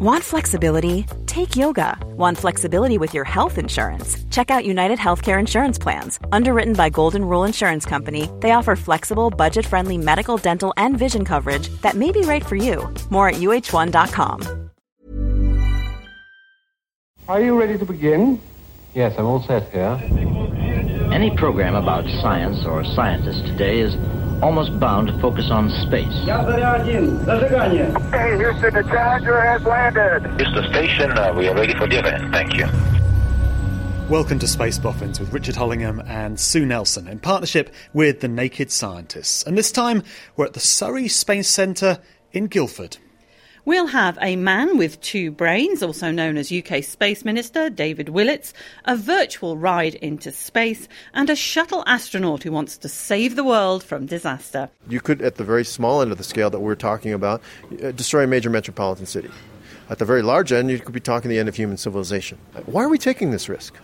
Want flexibility? Take yoga. Want flexibility with your health insurance? Check out United Healthcare Insurance Plans. Underwritten by Golden Rule Insurance Company, they offer flexible, budget friendly medical, dental, and vision coverage that may be right for you. More at uhone.com. Are you ready to begin? Yes, I'm all set here. Any program about science or scientists today is almost bound to focus on space. Hey, Houston, the Challenger has landed. Houston Station, uh, we are ready for the event. Thank you. Welcome to Space Boffins with Richard Hollingham and Sue Nelson in partnership with the Naked Scientists. And this time we're at the Surrey Space Centre in Guildford. We'll have a man with two brains, also known as UK Space Minister David Willetts, a virtual ride into space, and a shuttle astronaut who wants to save the world from disaster. You could, at the very small end of the scale that we're talking about, uh, destroy a major metropolitan city. At the very large end, you could be talking the end of human civilization. Why are we taking this risk?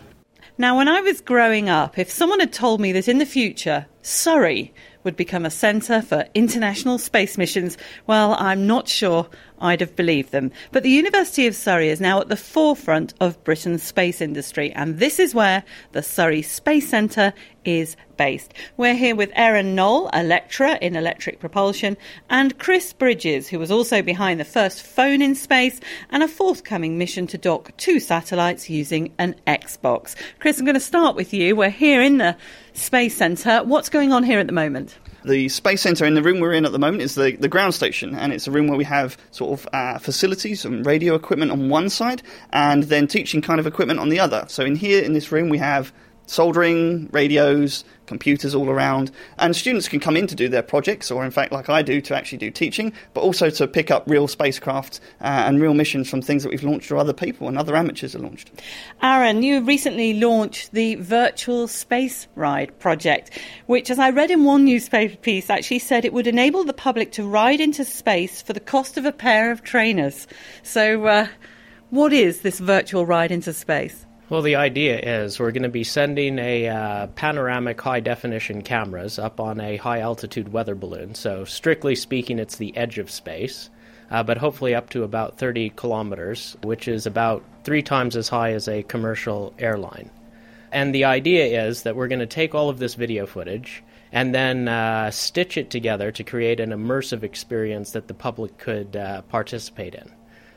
Now, when I was growing up, if someone had told me that in the future, Surrey would become a centre for international space missions, well, I'm not sure I'd have believed them. But the University of Surrey is now at the forefront of Britain's space industry, and this is where the Surrey Space Centre is based. We're here with Aaron Knoll, a lecturer in electric propulsion, and Chris Bridges, who was also behind the first phone in space and a forthcoming mission to dock two satellites using an Xbox. Chris, I'm going to start with you. We're here in the Space Centre. What's going on here at the moment? The Space Centre in the room we're in at the moment is the, the ground station, and it's a room where we have sort of uh, facilities and radio equipment on one side, and then teaching kind of equipment on the other. So in here, in this room, we have soldering, radios, computers all around, and students can come in to do their projects, or in fact, like I do, to actually do teaching, but also to pick up real spacecraft uh, and real missions from things that we've launched or other people and other amateurs have launched. Aaron, you recently launched the Virtual Space Ride project, which, as I read in one newspaper piece, actually said it would enable the public to ride into space for the cost of a pair of trainers. So, uh, what is this virtual ride into space? Well, the idea is we're going to be sending a uh, panoramic high definition cameras up on a high altitude weather balloon. So, strictly speaking, it's the edge of space, uh, but hopefully up to about 30 kilometers, which is about three times as high as a commercial airline. And the idea is that we're going to take all of this video footage and then uh, stitch it together to create an immersive experience that the public could uh, participate in.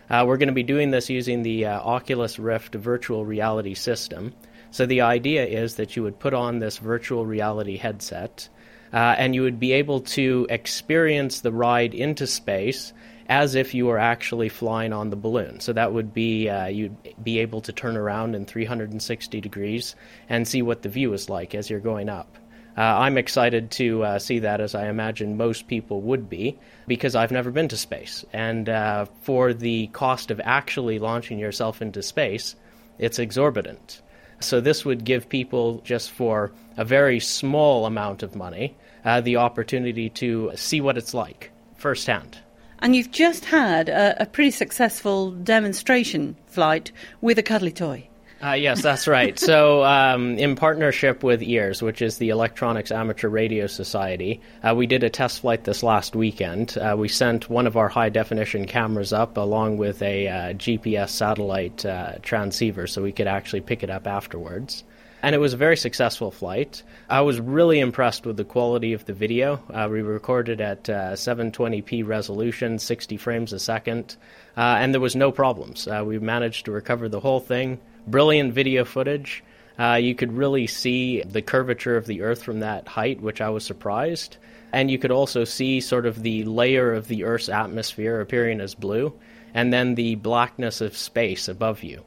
Uh, we're going to be doing this using the uh, Oculus Rift virtual reality system. So the idea is that you would put on this virtual reality headset uh, and you would be able to experience the ride into space as if you were actually flying on the balloon. So that would be uh, you'd be able to turn around in 360 degrees and see what the view is like as you're going up. Uh, I'm excited to uh, see that, as I imagine most people would be, because I've never been to space. And uh, for the cost of actually launching yourself into space, it's exorbitant. So, this would give people, just for a very small amount of money, uh, the opportunity to see what it's like firsthand. And you've just had a, a pretty successful demonstration flight with a cuddly toy. Uh, yes, that's right. so, um, in partnership with EARS, which is the Electronics Amateur Radio Society, uh, we did a test flight this last weekend. Uh, we sent one of our high definition cameras up along with a uh, GPS satellite uh, transceiver so we could actually pick it up afterwards. And it was a very successful flight. I was really impressed with the quality of the video. Uh, we recorded at 720p resolution, 60 frames a second, and there was no problems. we managed to recover the whole thing brilliant video footage. Uh, you could really see the curvature of the Earth from that height, which I was surprised. And you could also see sort of the layer of the Earth's atmosphere appearing as blue, and then the blackness of space above you.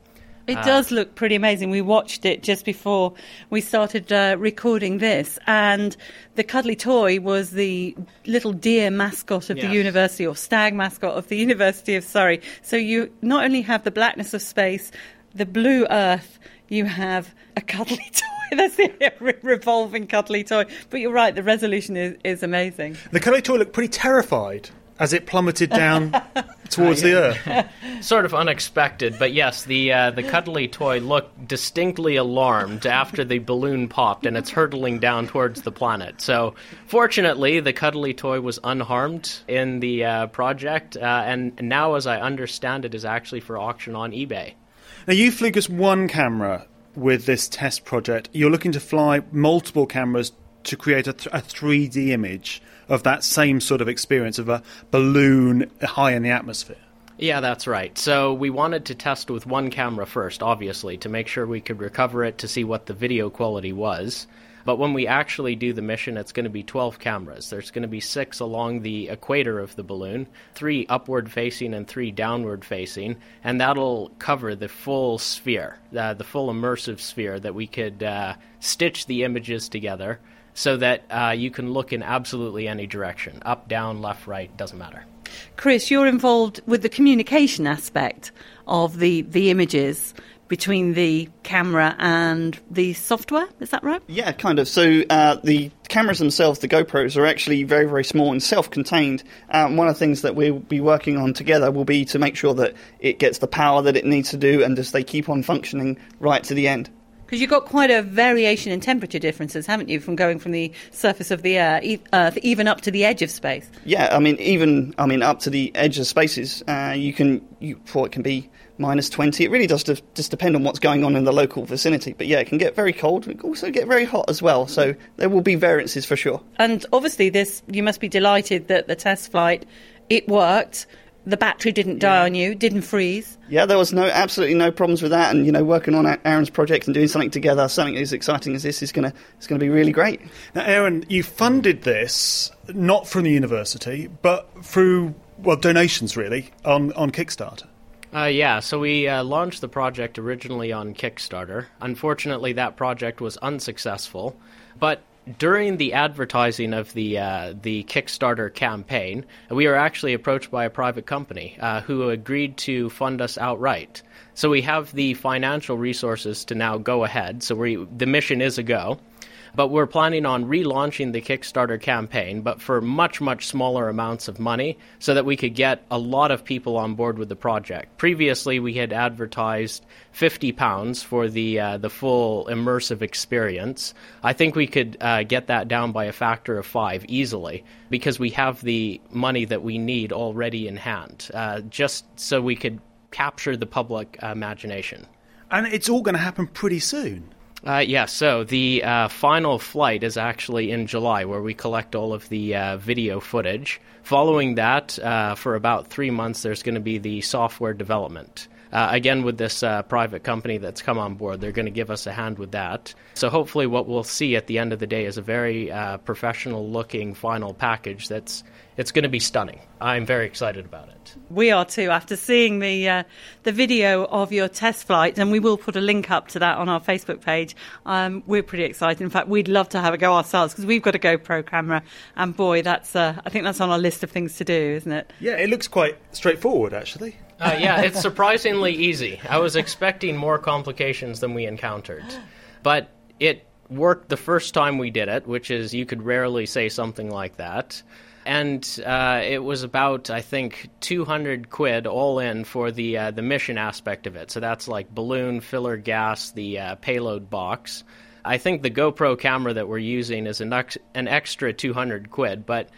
It uh, does look pretty amazing. We watched it just before we started uh, recording this, and the cuddly toy was the little deer mascot of yes. the university, or stag mascot of the University of Surrey. So you not only have the blackness of space, the blue earth, you have a cuddly toy. That's the revolving cuddly toy. But you're right, the resolution is, is amazing. The cuddly toy looked pretty terrified as it plummeted down towards the Earth? sort of unexpected, but yes, the uh, the cuddly toy looked distinctly alarmed after the balloon popped and it's hurtling down towards the planet. So, fortunately, the cuddly toy was unharmed in the uh, project, uh, and now, as I understand it, is actually for auction on eBay. Now, you flew just one camera with this test project. You're looking to fly multiple cameras to create a, th- a 3D image of that same sort of experience of a balloon high in the atmosphere. Yeah, that's right. So we wanted to test with one camera first, obviously, to make sure we could recover it to see what the video quality was. But when we actually do the mission, it's going to be 12 cameras. There's going to be six along the equator of the balloon, three upward facing and three downward facing, and that'll cover the full sphere, uh, the full immersive sphere that we could uh, stitch the images together so that uh, you can look in absolutely any direction up, down, left, right, doesn't matter. Chris, you're involved with the communication aspect of the, the images between the camera and the software. Is that right? Yeah, kind of. So uh, the cameras themselves, the GoPros, are actually very, very small and self-contained. Um, one of the things that we'll be working on together will be to make sure that it gets the power that it needs to do and just they keep on functioning right to the end. Because you've got quite a variation in temperature differences, haven't you, from going from the surface of the Earth uh, even up to the edge of space? Yeah, I mean, even I mean, up to the edge of spaces, uh, you can you well, it can be minus twenty. It really does just depend on what's going on in the local vicinity. But yeah, it can get very cold. It can also get very hot as well. So there will be variances for sure. And obviously, this you must be delighted that the test flight it worked the battery didn't die on you, didn't freeze. Yeah, there was no absolutely no problems with that, and you know, working on Aaron's project and doing something together, something as exciting as this is gonna is gonna be really great. Now, Aaron, you funded this not from the university, but through well donations really on on Kickstarter. Uh, yeah, so we uh, launched the project originally on Kickstarter. Unfortunately, that project was unsuccessful, but during the advertising of the uh, the Kickstarter campaign, we were actually approached by a private company uh, who agreed to fund us outright. So we have the financial resources to now go ahead. So we the mission is a go. But we're planning on relaunching the Kickstarter campaign, but for much, much smaller amounts of money so that we could get a lot of people on board with the project. Previously, we had advertised £50 for the, uh, the full immersive experience. I think we could uh, get that down by a factor of five easily because we have the money that we need already in hand, uh, just so we could capture the public imagination. And it's all going to happen pretty soon. Uh, yeah, so the uh, final flight is actually in July, where we collect all of the uh, video footage. Following that, uh, for about three months, there's going to be the software development. Uh, again, with this uh, private company that's come on board, they're going to give us a hand with that. So, hopefully, what we'll see at the end of the day is a very professional looking final package that's it's going to be stunning. I'm very excited about it. We are too. After seeing the uh, the video of your test flight, and we will put a link up to that on our Facebook page. Um, we're pretty excited. In fact, we'd love to have a go ourselves because we've got a GoPro camera, and boy, that's uh, I think that's on our list of things to do, isn't it? Yeah, it looks quite straightforward, actually. Uh, yeah, it's surprisingly easy. I was expecting more complications than we encountered, but it worked the first time we did it, which is you could rarely say something like that and uh, it was about I think 200 quid all in for the uh, the mission aspect of it. So that's like balloon, filler gas, the uh, payload box. I think the GoPro camera that we're using is an, ex- an extra 200 quid, but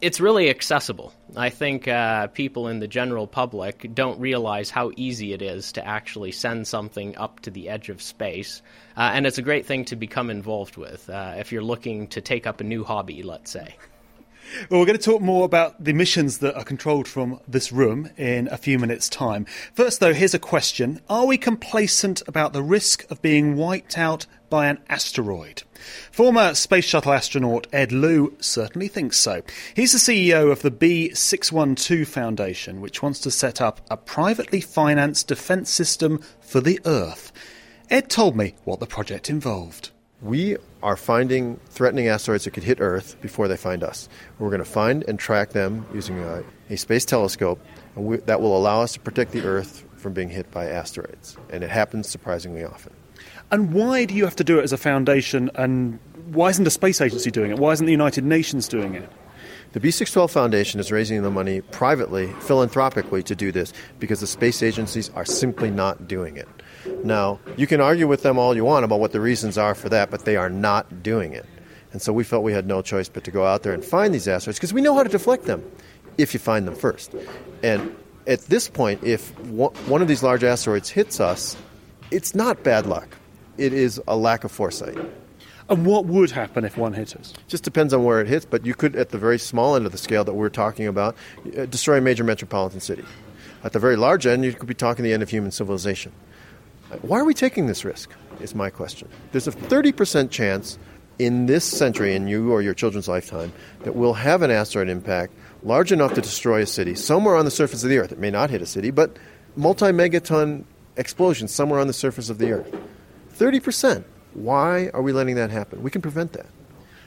it's really accessible. I think uh, people in the general public don't realize how easy it is to actually send something up to the edge of space. Uh, and it's a great thing to become involved with uh, if you're looking to take up a new hobby, let's say. Well, we're going to talk more about the missions that are controlled from this room in a few minutes' time. First, though, here's a question Are we complacent about the risk of being wiped out by an asteroid? Former Space Shuttle astronaut Ed Lu certainly thinks so. He's the CEO of the B612 Foundation, which wants to set up a privately financed defence system for the Earth. Ed told me what the project involved. We are finding threatening asteroids that could hit Earth before they find us. We're going to find and track them using a, a space telescope, and we, that will allow us to protect the Earth from being hit by asteroids. And it happens surprisingly often. And why do you have to do it as a foundation? And why isn't a space agency doing it? Why isn't the United Nations doing it? The B612 Foundation is raising the money privately, philanthropically, to do this because the space agencies are simply not doing it. Now, you can argue with them all you want about what the reasons are for that, but they are not doing it. And so we felt we had no choice but to go out there and find these asteroids because we know how to deflect them if you find them first. And at this point, if one of these large asteroids hits us, it's not bad luck. It is a lack of foresight. And what would happen if one hit us? Just depends on where it hits, but you could, at the very small end of the scale that we're talking about, uh, destroy a major metropolitan city. At the very large end, you could be talking the end of human civilization. Why are we taking this risk? Is my question. There's a 30% chance in this century, in you or your children's lifetime, that we'll have an asteroid impact large enough to destroy a city somewhere on the surface of the Earth. It may not hit a city, but multi megaton explosion somewhere on the surface of the Earth. 30%. Why are we letting that happen? We can prevent that.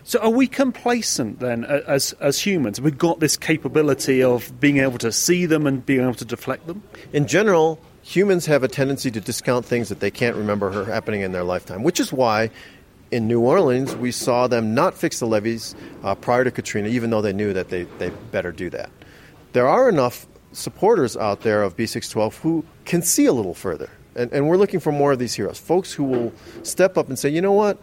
So, are we complacent then as, as humans? We've got this capability of being able to see them and being able to deflect them? In general, humans have a tendency to discount things that they can't remember happening in their lifetime, which is why in New Orleans we saw them not fix the levees uh, prior to Katrina, even though they knew that they, they better do that. There are enough supporters out there of B612 who can see a little further. And, and we're looking for more of these heroes, folks who will step up and say, you know what,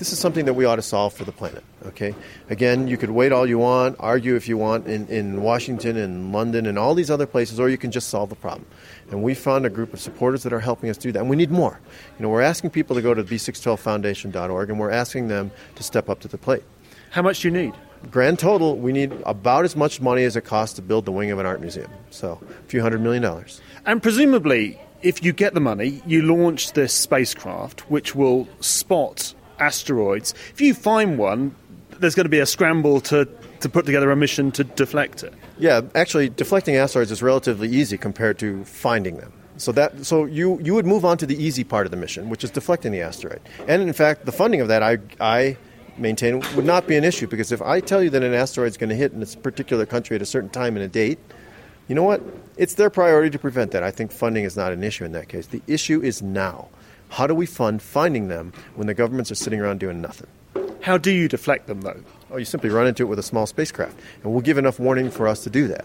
this is something that we ought to solve for the planet. Okay. Again, you could wait all you want, argue if you want in, in Washington and London and all these other places, or you can just solve the problem. And we found a group of supporters that are helping us do that. And we need more. You know, we're asking people to go to b612foundation.org, and we're asking them to step up to the plate. How much do you need? Grand total, we need about as much money as it costs to build the wing of an art museum. So, a few hundred million dollars. And presumably, if you get the money, you launch this spacecraft which will spot asteroids. If you find one, there's going to be a scramble to, to put together a mission to deflect it. Yeah, actually, deflecting asteroids is relatively easy compared to finding them. So that so you you would move on to the easy part of the mission, which is deflecting the asteroid. And in fact, the funding of that I I maintain would not be an issue because if I tell you that an asteroid is going to hit in a particular country at a certain time and a date, you know what? It's their priority to prevent that. I think funding is not an issue in that case. The issue is now. How do we fund finding them when the governments are sitting around doing nothing? How do you deflect them, though? Oh, you simply run into it with a small spacecraft, and we'll give enough warning for us to do that.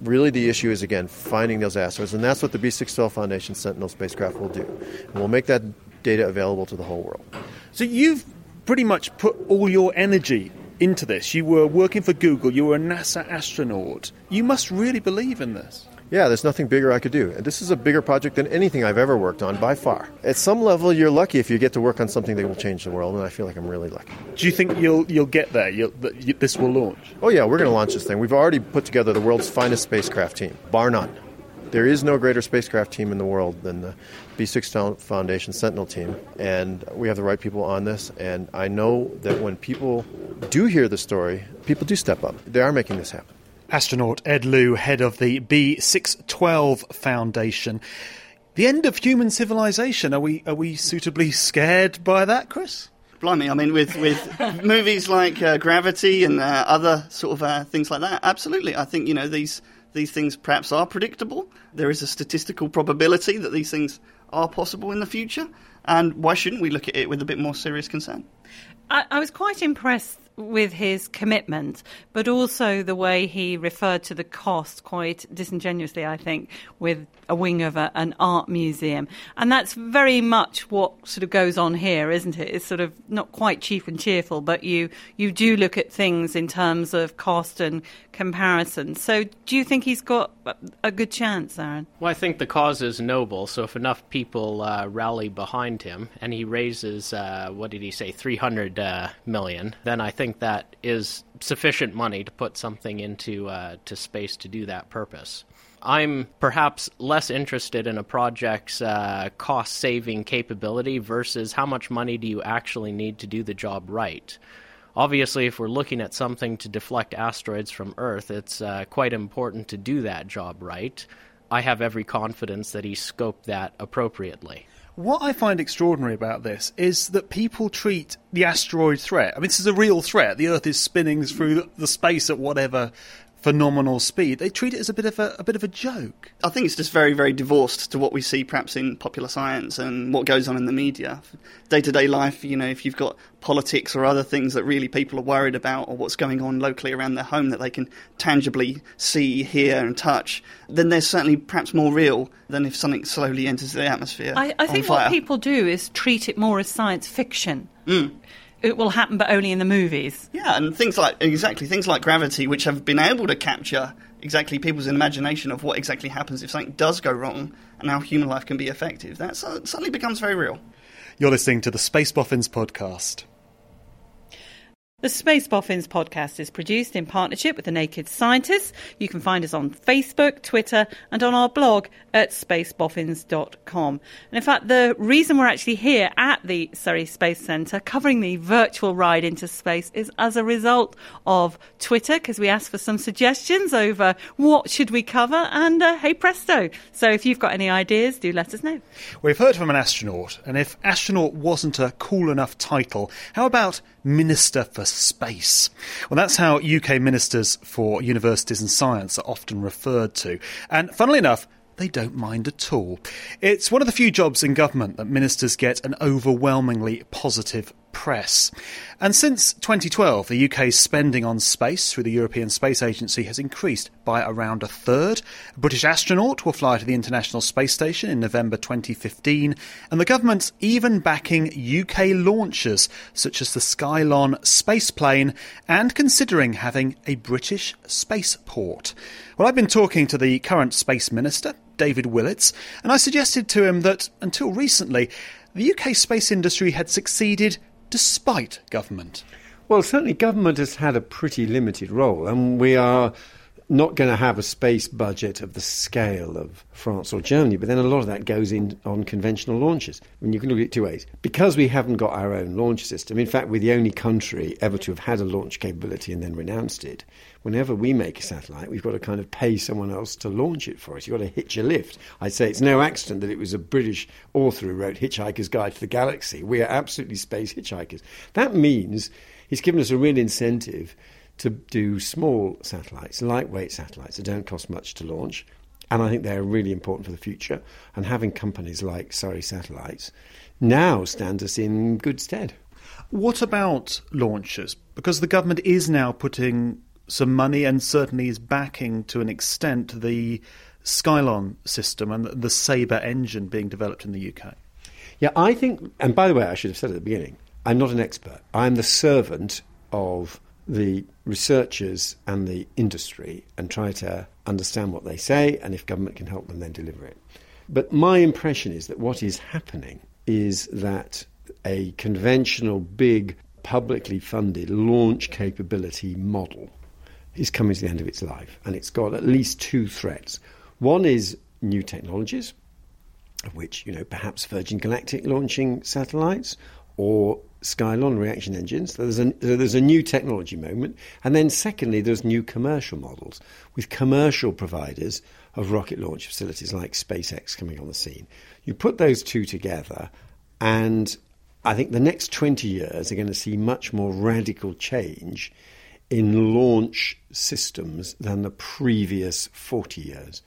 Really, the issue is again finding those asteroids, and that's what the B612 Foundation Sentinel spacecraft will do. And we'll make that data available to the whole world. So you've pretty much put all your energy into this. You were working for Google. You were a NASA astronaut. You must really believe in this yeah, there's nothing bigger I could do. This is a bigger project than anything I've ever worked on by far. At some level, you're lucky if you get to work on something that will change the world, and I feel like I'm really lucky. Do you think you'll you'll get there? You'll, this will launch? Oh yeah, we're going to launch this thing. We've already put together the world's finest spacecraft team, bar none. There is no greater spacecraft team in the world than the B6 Foundation Sentinel team, and we have the right people on this. And I know that when people do hear the story, people do step up. They are making this happen. Astronaut Ed Lu, head of the B612 Foundation. The end of human civilization. Are we are we suitably scared by that, Chris? Blimey, I mean, with, with movies like uh, Gravity and uh, other sort of uh, things like that, absolutely. I think, you know, these, these things perhaps are predictable. There is a statistical probability that these things are possible in the future. And why shouldn't we look at it with a bit more serious concern? I, I was quite impressed with his commitment, but also the way he referred to the cost quite disingenuously, I think, with a wing of a, an art museum. And that's very much what sort of goes on here, isn't it? It's sort of not quite cheap and cheerful, but you, you do look at things in terms of cost and comparison. So do you think he's got a good chance, Aaron? Well, I think the cause is noble. So if enough people uh, rally behind him and he raises, uh, what did he say, 300 uh, million, then I think that is sufficient money to put something into uh, to space to do that purpose. I'm perhaps less interested in a project's uh, cost saving capability versus how much money do you actually need to do the job right. Obviously, if we're looking at something to deflect asteroids from Earth, it's uh, quite important to do that job right. I have every confidence that he scoped that appropriately. What I find extraordinary about this is that people treat the asteroid threat. I mean, this is a real threat. The Earth is spinning through the space at whatever phenomenal speed. They treat it as a bit of a, a bit of a joke. I think it's just very, very divorced to what we see perhaps in popular science and what goes on in the media. Day to day life, you know, if you've got politics or other things that really people are worried about or what's going on locally around their home that they can tangibly see, hear, and touch, then they're certainly perhaps more real than if something slowly enters the atmosphere. I, I think what people do is treat it more as science fiction. Mm. It will happen, but only in the movies. Yeah, and things like exactly things like gravity, which have been able to capture exactly people's imagination of what exactly happens if something does go wrong and how human life can be effective. That suddenly becomes very real. You're listening to the Space Boffins podcast. The Space Boffins podcast is produced in partnership with the Naked Scientists. You can find us on Facebook, Twitter, and on our blog at spaceboffins.com. And in fact, the reason we're actually here at the Surrey Space Centre covering the virtual ride into space is as a result of Twitter, because we asked for some suggestions over what should we cover, and uh, hey presto. So if you've got any ideas, do let us know. We've heard from an astronaut, and if astronaut wasn't a cool enough title, how about Minister for Space. Well, that's how UK ministers for universities and science are often referred to. And funnily enough, they don't mind at all. It's one of the few jobs in government that ministers get an overwhelmingly positive press. And since 2012, the UK's spending on space through the European Space Agency has increased by around a third. A British astronaut will fly to the International Space Station in November 2015, and the government's even backing UK launches such as the Skylon spaceplane and considering having a British spaceport. Well, I've been talking to the current Space Minister, David Willetts, and I suggested to him that until recently, the UK space industry had succeeded despite government? Well, certainly government has had a pretty limited role, and we are not going to have a space budget of the scale of France or Germany, but then a lot of that goes in on conventional launches. I mean, you can look at it two ways. Because we haven't got our own launch system, in fact, we're the only country ever to have had a launch capability and then renounced it whenever we make a satellite, we've got to kind of pay someone else to launch it for us. You've got to hitch a lift. I'd say it's no accident that it was a British author who wrote Hitchhiker's Guide to the Galaxy. We are absolutely space hitchhikers. That means he's given us a real incentive to do small satellites, lightweight satellites that don't cost much to launch. And I think they're really important for the future. And having companies like Surrey Satellites now stand us in good stead. What about launches? Because the government is now putting some money and certainly is backing to an extent the Skylon system and the Sabre engine being developed in the UK. Yeah, I think, and by the way, I should have said at the beginning, I'm not an expert. I'm the servant of the researchers and the industry and try to understand what they say, and if government can help them, then deliver it. But my impression is that what is happening is that a conventional, big, publicly funded launch capability model is coming to the end of its life, and it's got at least two threats. One is new technologies, of which you know perhaps Virgin Galactic launching satellites or Skylon reaction engines. There's, a, there's a new technology moment. And then, secondly, there's new commercial models with commercial providers of rocket launch facilities like SpaceX coming on the scene. You put those two together, and I think the next 20 years are going to see much more radical change in launch systems than the previous 40 years.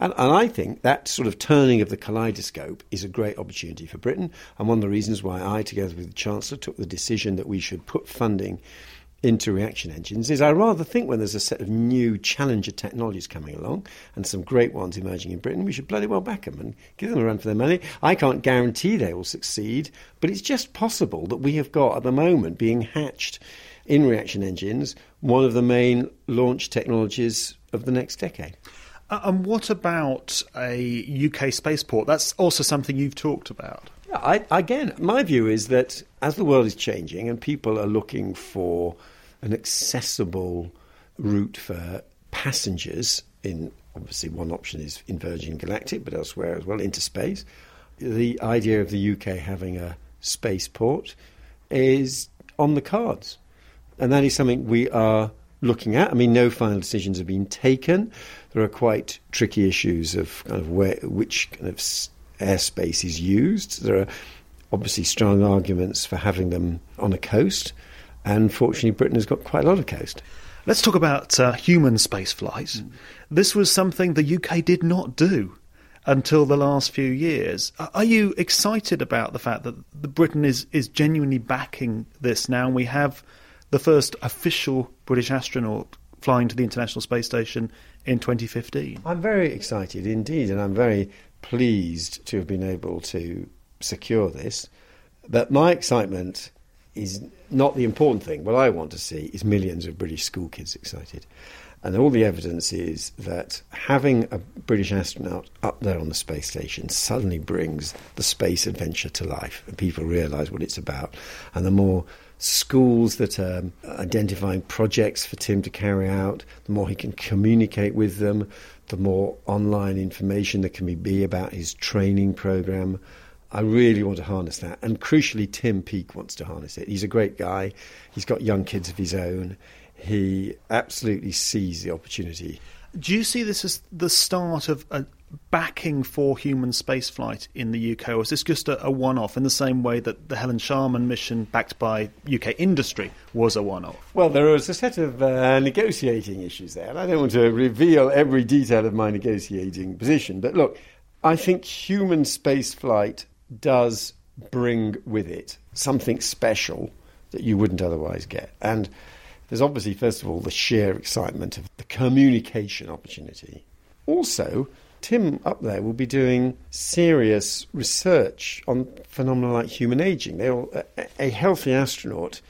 And, and, I think that sort of turning of the kaleidoscope is a great opportunity for Britain. And one of the reasons why I, together with the Chancellor, took the decision that we should put funding into reaction engines is I rather think when there's a set of new challenger technologies coming along and some great ones emerging in Britain, we should bloody well back them and give them a run for their money. I can't guarantee they will succeed, but it's just possible that we have got at the moment being hatched in reaction engines one of the main launch technologies of the next decade. Uh, and what about a UK spaceport? That's also something you've talked about. I, again, my view is that as the world is changing and people are looking for an accessible route for passengers, in obviously one option is in Virgin Galactic, but elsewhere as well, into space. The idea of the UK having a spaceport is on the cards and that is something we are looking at. I mean, no final decisions have been taken. There are quite tricky issues of kind of where which kind of airspace is used. There are obviously strong arguments for having them on a coast, and fortunately, Britain has got quite a lot of coast. Let's talk about uh, human space flight. Mm. This was something the UK did not do until the last few years. Are you excited about the fact that the Britain is, is genuinely backing this now? And we have the first official British astronaut flying to the International Space Station in 2015. I'm very excited indeed, and I'm very pleased to have been able to secure this. But my excitement is not the important thing. What I want to see is millions of British school kids excited. And all the evidence is that having a British astronaut up there on the space station suddenly brings the space adventure to life, and people realise what it's about. And the more schools that are identifying projects for Tim to carry out, the more he can communicate with them, the more online information there can be about his training program. I really want to harness that. And crucially, Tim Peake wants to harness it. He's a great guy. He's got young kids of his own he absolutely sees the opportunity. Do you see this as the start of a backing for human spaceflight in the UK, or is this just a, a one off in the same way that the Helen Sharman mission backed by UK industry was a one off? Well, there was a set of uh, negotiating issues there, and I don't want to reveal every detail of my negotiating position, but look, I think human spaceflight does bring with it something special that you wouldn't otherwise get. And there's obviously, first of all, the sheer excitement of the communication opportunity. Also, Tim up there will be doing serious research on phenomena like human aging. A, a healthy astronaut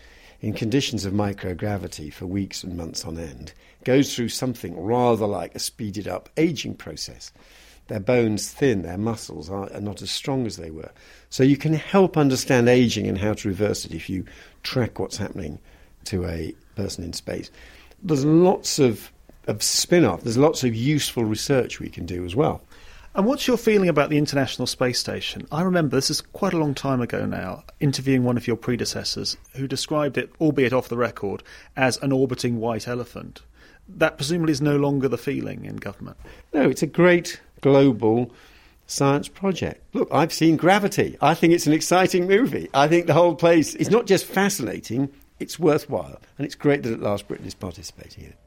in conditions of microgravity for weeks and months on end goes through something rather like a speeded up aging process. Their bones thin, their muscles are, are not as strong as they were. So you can help understand aging and how to reverse it if you track what's happening to a person in space. There's lots of, of spin off, there's lots of useful research we can do as well. And what's your feeling about the International Space Station? I remember this is quite a long time ago now, interviewing one of your predecessors who described it, albeit off the record, as an orbiting white elephant. That presumably is no longer the feeling in government. No, it's a great global science project. Look, I've seen Gravity. I think it's an exciting movie. I think the whole place is not just fascinating, it's worthwhile, and it's great that at last Britain is participating in it.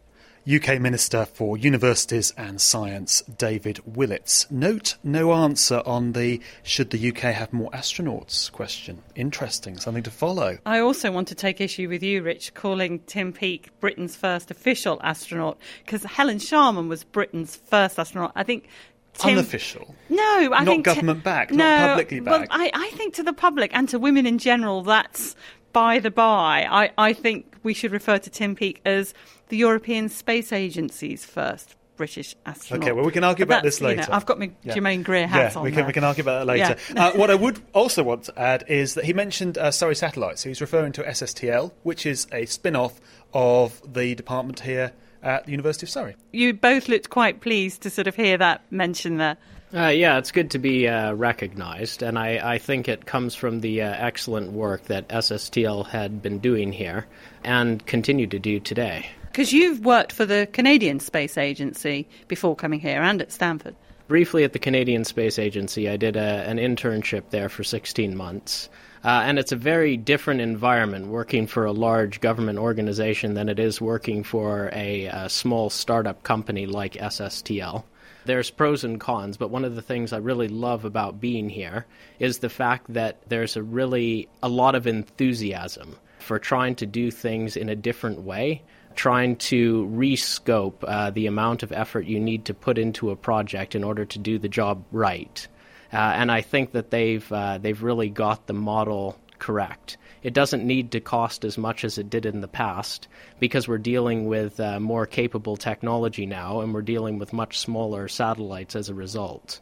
UK Minister for Universities and Science, David Willetts. Note no answer on the should the UK have more astronauts question. Interesting, something to follow. I also want to take issue with you, Rich, calling Tim Peake Britain's first official astronaut, because Helen Sharman was Britain's first astronaut. I think Tim, unofficial. No, I think. not government backed, no, not publicly backed. Well, I, I, think to the public and to women in general, that's by the by, I, I think we should refer to Tim Peake as the European Space Agency's first British astronaut. Okay, well, we can argue but about this later. You know, I've got my yeah. Germaine Greer hat yeah, on. We can, we can argue about that later. Yeah. uh, what I would also want to add is that he mentioned uh, Surrey Satellites. He's referring to SSTL, which is a spin off of the department here at the University of Surrey. You both looked quite pleased to sort of hear that mentioned there. Uh, yeah, it's good to be uh, recognized, and I, I, think it comes from the uh, excellent work that SSTL had been doing here and continue to do today. Because you've worked for the Canadian Space Agency before coming here and at Stanford. Briefly at the Canadian Space Agency, I did a, an internship there for 16 months. Uh, and it's a very different environment working for a large government organization than it is working for a, a small startup company like SSTL. There's pros and cons, but one of the things I really love about being here is the fact that there's a really a lot of enthusiasm for trying to do things in a different way, trying to rescope uh, the amount of effort you need to put into a project in order to do the job right. Uh, and I think that they've uh, they've really got the model correct it doesn't need to cost as much as it did in the past because we're dealing with uh, more capable technology now and we're dealing with much smaller satellites as a result.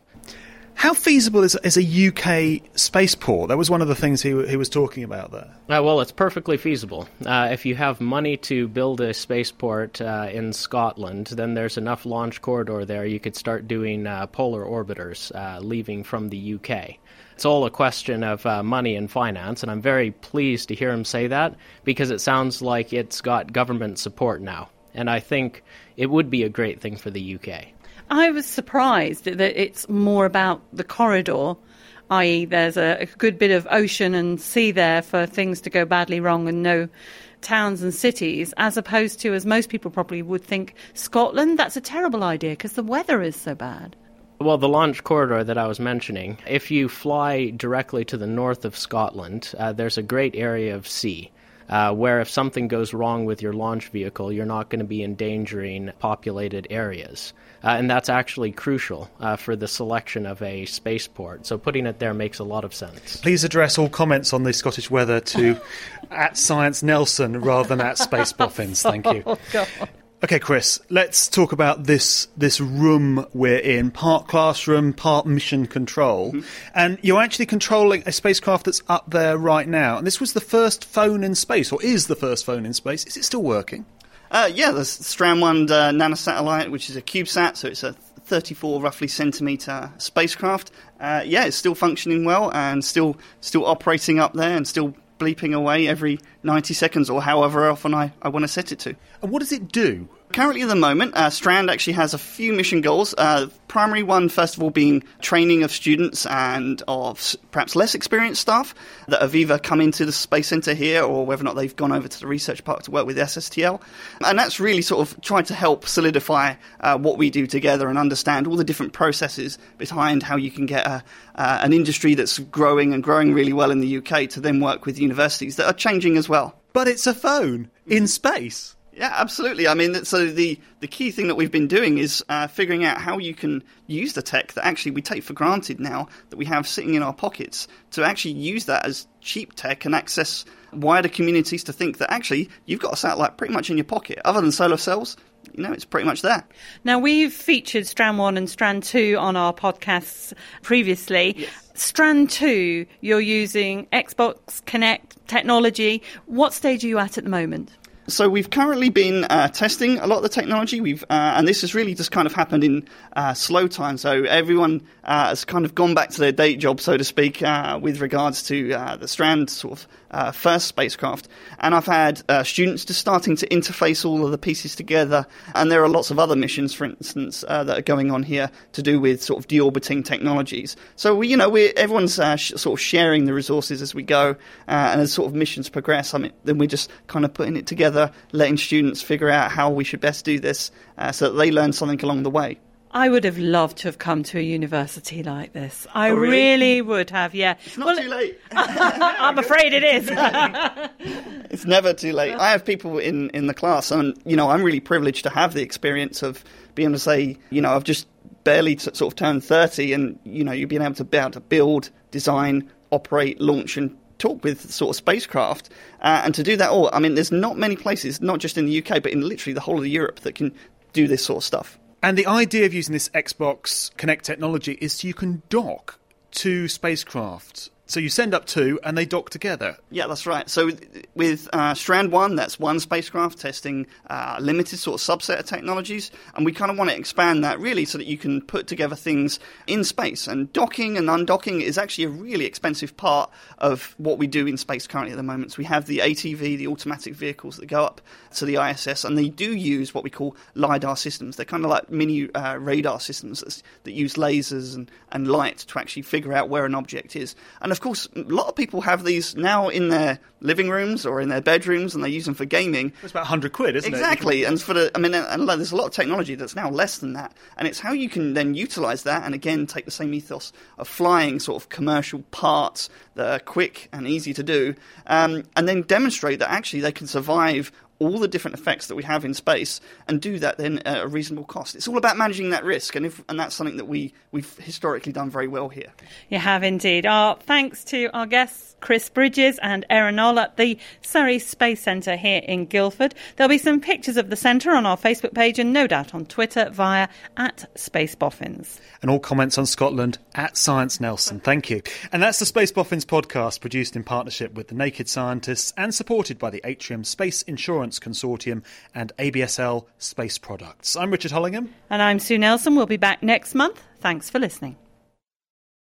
How feasible is, is a UK spaceport? That was one of the things he, he was talking about there. Uh, well, it's perfectly feasible. Uh, if you have money to build a spaceport uh, in Scotland, then there's enough launch corridor there. You could start doing uh, polar orbiters uh, leaving from the UK. It's all a question of uh, money and finance, and I'm very pleased to hear him say that because it sounds like it's got government support now. And I think it would be a great thing for the UK. I was surprised that it's more about the corridor, i.e., there's a, a, good bit of ocean and sea there for things to go badly wrong and no towns and cities, as opposed to, as most people probably would think, Scotland. That's a terrible idea because the weather is so bad. Well, the launch corridor that I was mentioning, if you fly directly to the north of Scotland, uh, there's a great area of sea. Uh, where if something goes wrong with your launch vehicle, you're not going to be endangering populated areas. Uh, and that's actually crucial uh, for the selection of a spaceport. So putting it there makes a lot of sense. Please address all comments on the Scottish weather to at Science Nelson rather than at Space Boffins. Thank you. Oh. Okay, Chris, let's talk about this this room we're in, part classroom, part mission control. Mm-hmm. And you're actually controlling a spacecraft that's up there right now. And this was the first phone in space, or is the first phone in space. Is it still working? Uh, yeah, the Strand 1 uh, nanosatellite, which is a CubeSat, so it's a 34 roughly centimeter spacecraft. Uh, yeah, it's still functioning well and still still operating up there and still bleeping away every 90 seconds or however often I, I want to set it to. And what does it do? Currently, at the moment, uh, Strand actually has a few mission goals. Uh, primary one, first of all, being training of students and of perhaps less experienced staff that have either come into the Space Centre here or whether or not they've gone over to the research park to work with SSTL. And that's really sort of trying to help solidify uh, what we do together and understand all the different processes behind how you can get a, uh, an industry that's growing and growing really well in the UK to then work with universities that are changing as well. But it's a phone in space. Yeah, absolutely. I mean, so the, the key thing that we've been doing is uh, figuring out how you can use the tech that actually we take for granted now that we have sitting in our pockets to actually use that as cheap tech and access wider communities to think that actually you've got a satellite pretty much in your pocket. Other than solar cells, you know, it's pretty much there. Now, we've featured Strand 1 and Strand 2 on our podcasts previously. Strand 2, you're using Xbox Kinect technology. What stage are you at at the moment? So we've currently been uh, testing a lot of the technology. We've uh, and this has really just kind of happened in uh, slow time. So everyone uh, has kind of gone back to their day job, so to speak, uh, with regards to uh, the Strand sort of Uh, first spacecraft. And I've had uh, students just starting to interface all of the pieces together. And there are lots of other missions, for instance, uh, that are going on here to do with sort of deorbiting technologies. So we, you know, we everyone's sh- sort of sharing the resources as we go, and as sort of missions progress. I mean, then we're just kind of putting it together letting students figure out how we should best do this uh, so that they learn something along the way. I would have loved to have come to a university like this. I Oh, really? really? would have, yeah. It's not too late. I'm afraid it is. It's never too late. I have people in, in the class, and you know, I'm really privileged to have the experience of being able to say, you know, I've just barely t- sort of turned 30, and you know, you've been able to be able to build, design, operate, launch, and talk with sort of spacecraft, uh, and to do that all. I mean, there's not many places, not just in the UK, but in literally the whole of Europe, that can do this sort of stuff. And the idea of using this Xbox Kinect technology is so you can dock two spacecraft. So you send up two and they dock together. Yeah, that's right. So with, uh, Strand 1, that's one spacecraft testing uh, a limited sort of subset of technologies. And we kind of want to expand that really so that you can put together things in space. And docking and undocking is actually a really expensive part of what we do in space currently at the moment. So we have the ATV, the automatic vehicles that go up to the ISS, and they do use what we call LiDAR systems. They're kind of like mini uh, radar systems that use lasers and, and light to actually figure out where an object is. And of course, a lot of people have these now in their living rooms or in their bedrooms, and they use them for gaming. It's about 100 quid, isn't exactly. it? Exactly, and for the, I mean, and there's a lot of technology that's now less than that, and it's how you can then utilize that, and again take the same ethos of flying sort of commercial parts that are quick and easy to do, um, and then demonstrate that actually they can survive all the different effects that we have in space and do that then at a reasonable cost. It's all about managing that risk, and if, and that's something that we we've historically done very well here. You have indeed. Our thanks to our guests, Chris Bridges and Aaron Knoll at the Surrey Space Centre here in Guildford. There'll be some pictures of the centre on our Facebook page and no doubt on Twitter via at Space Boffins. And all comments on Scotland at Science Nelson. Thank you. And that's the Space Boffins podcast produced in partnership with the Naked Scientists and supported by the Atrium Space Insurance Consortium and ABSL Space Products. I'm Richard Hollingham. And I'm Sue Nelson. We'll be back next month. Thanks for listening.